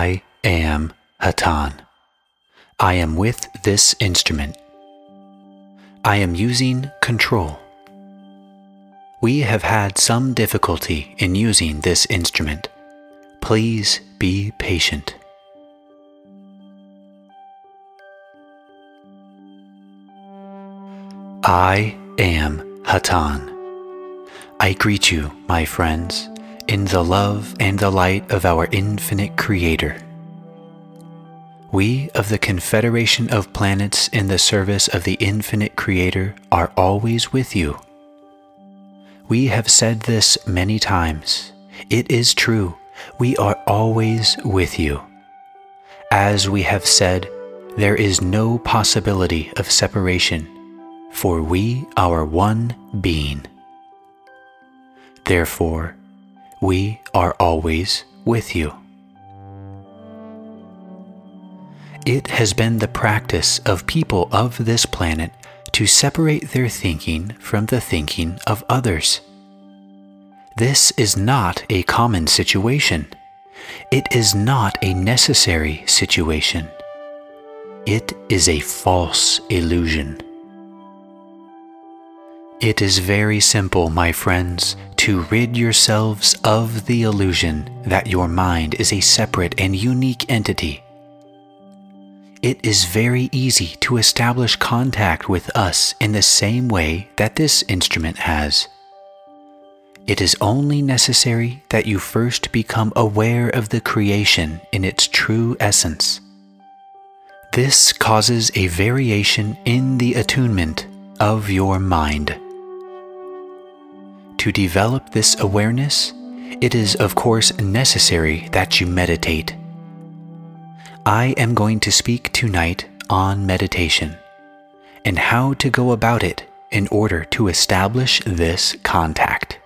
I am Hatonn. I am with this instrument. I am using control. We have had some difficulty in using this instrument. Please be patient. I am Hatonn. I greet you, my friends, in the love and the light of our infinite Creator. We of the Confederation of Planets in the service of the infinite Creator are always with you. We have said this many times. It is true. We are always with you. As we have said, there is no possibility of separation for we are one being. Therefore, we are always with you. It has been the practice of people of this planet to separate their thinking from the thinking of others. This is not a common situation. It is not a necessary situation. It is a false illusion. It is very simple, my friends, to rid yourselves of the illusion that your mind is a separate and unique entity. It is very easy to establish contact with us in the same way that this instrument has. It is only necessary that you first become aware of the creation in its true essence. This causes a variation in the attunement of your mind. To develop this awareness, it is of course necessary that you meditate. I am going to speak tonight on meditation and how to go about it in order to establish this contact.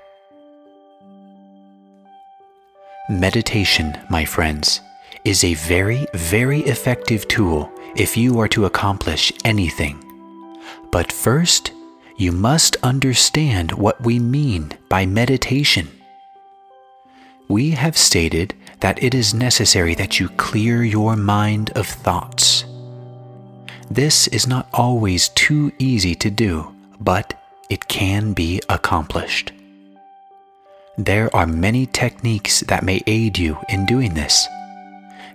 Meditation, my friends, is a very, very effective tool if you are to accomplish anything. But first, you must understand what we mean by meditation. We have stated that it is necessary that you clear your mind of thoughts. This is not always too easy to do, but it can be accomplished. There are many techniques that may aid you in doing this.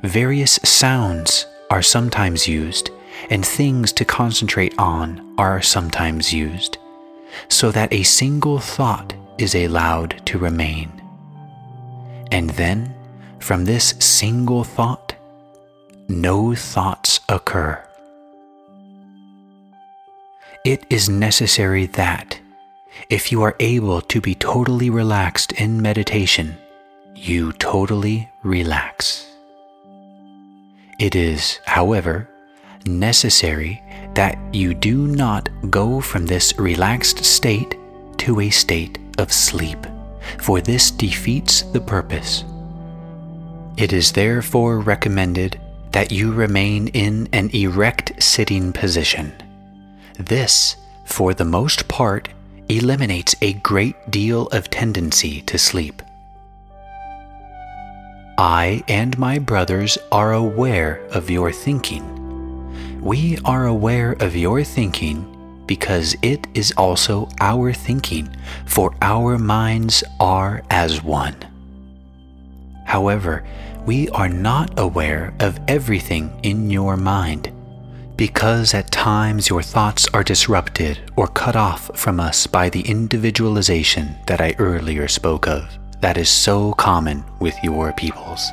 Various sounds are sometimes used and things to concentrate on are sometimes used, so that a single thought is allowed to remain. And then, from this single thought, no thoughts occur. It is necessary that, if you are able to be totally relaxed in meditation, you totally relax. It is, however, necessary that you do not go from this relaxed state to a state of sleep, for this defeats the purpose. It is therefore recommended that you remain in an erect sitting position. This, for the most part, eliminates a great deal of tendency to sleep. I and my brothers are aware of your thinking we are aware of your thinking because it is also our thinking, for our minds are as one. However, we are not aware of everything in your mind because at times your thoughts are disrupted or cut off from us by the individualization that I earlier spoke of, that is so common with your peoples.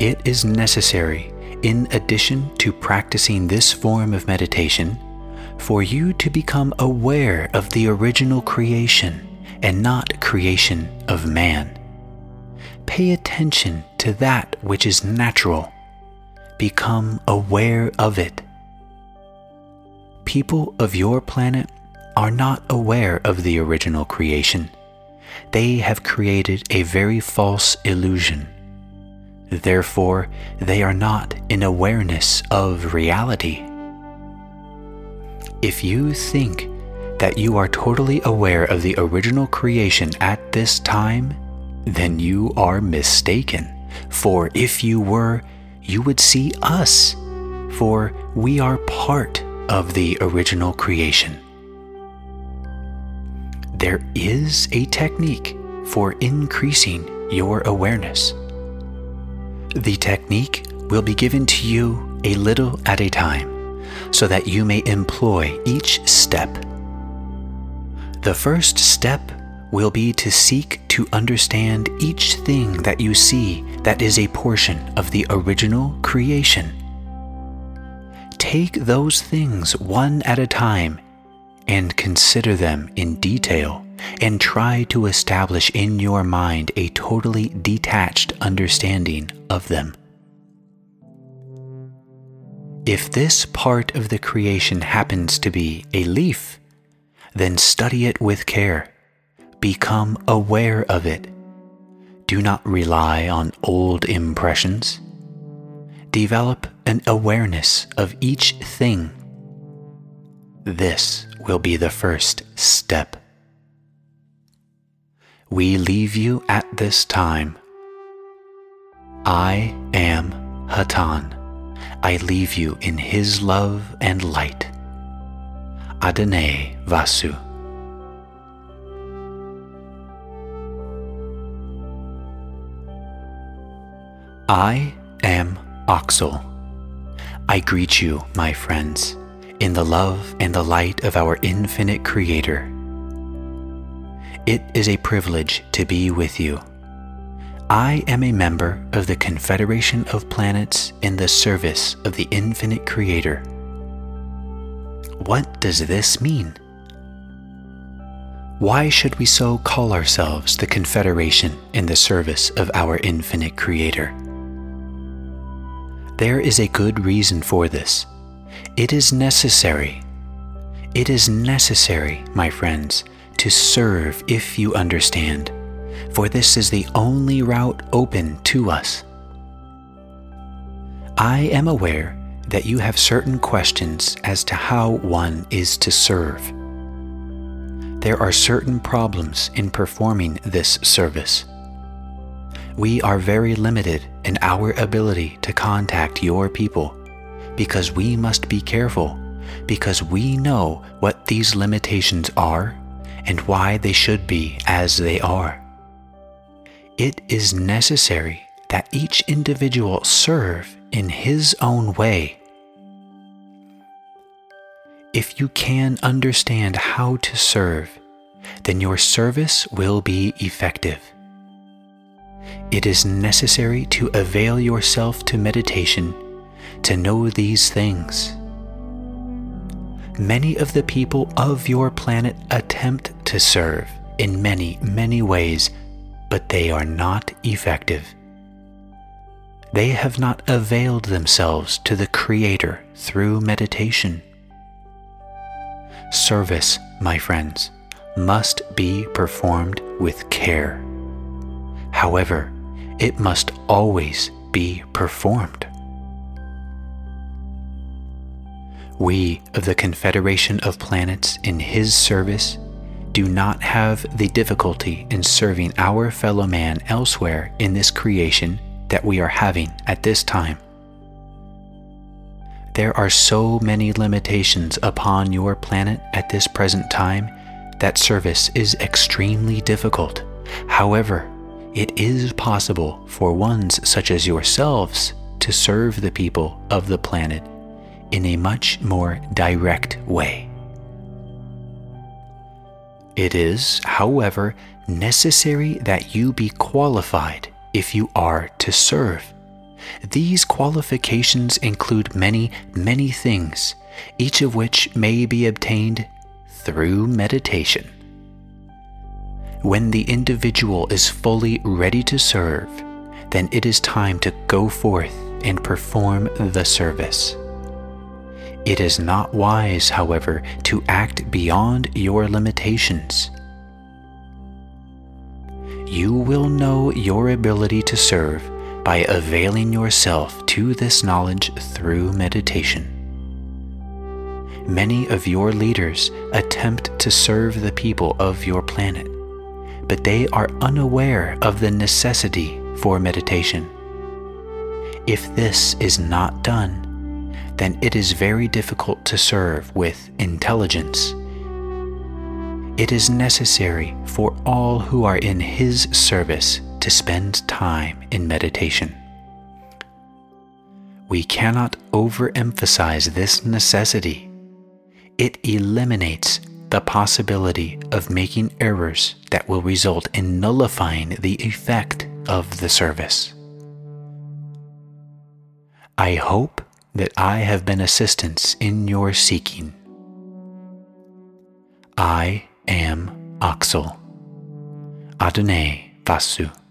It is necessary in addition to practicing this form of meditation, for you to become aware of the original creation and not creation of man. Pay attention to that which is natural. Become aware of it. People of your planet are not aware of the original creation. They have created a very false illusion Therefore, they are not in awareness of reality. If you think that you are totally aware of the original creation at this time, then you are mistaken, For if you were, you would see us, for we are part of the original creation. There is a technique for increasing your awareness. The technique will be given to you a little at a time so that you may employ each step. The first step will be to seek to understand each thing that you see that is a portion of the original creation. Take those things one at a time and consider them in detail and try to establish in your mind a totally detached understanding of them. If this part of the creation happens to be a leaf, then study it with care. Become aware of it. Do not rely on old impressions. Develop an awareness of each thing. This will be the first step. We leave you at this time. I am Hatonn. I leave you in His love and light. Adonai Vasu. I am Oxal. I greet you, my friends, in the love and the light of our infinite Creator. It is a privilege to be with you. I am a member of the Confederation of Planets in the service of the Infinite Creator. What does this mean? Why should we so call ourselves the Confederation in the service of our Infinite Creator? There is a good reason for this. It is necessary. It is necessary, my friends, to serve if you understand for this is the only route open to us. I am aware that you have certain questions as to how one is to serve. There are certain problems in performing this service. We are very limited in our ability to contact your people because we must be careful because we know what these limitations are and why they should be as they are it is necessary that each individual serve in his own way. If you can understand how to serve, then your service will be effective. It is necessary to avail yourself to meditation to know these things. Many of the people of your planet attempt to serve in many, many ways but they are not effective. They have not availed themselves to the Creator through meditation. Service, my friends, must be performed with care. However, it must always be performed. We of the Confederation of Planets in His service do not have the difficulty in serving our fellow man elsewhere in this creation that we are having at this time. There are so many limitations upon your planet at this present time that service is extremely difficult. However, it is possible for ones such as yourselves to serve the people of the planet in a much more direct way. It is, however, necessary that you be qualified if you are to serve. These qualifications include many, many things, each of which may be obtained through meditation. When the individual is fully ready to serve, then it is time to go forth and perform the service. It is not wise, however, to act beyond your limitations. You will know your ability to serve by availing yourself to this knowledge through meditation. Many of your leaders attempt to serve the people of your planet, but they are unaware of the necessity for meditation If this is not done, then it is very difficult to serve with intelligence. It is necessary for all who are in His service to spend time in meditation. We cannot overemphasize this necessity. It eliminates the possibility of making errors that will result in nullifying the effect of the service. I hope that I have been assistance in your seeking. I am Oxal. Adonai Vasu.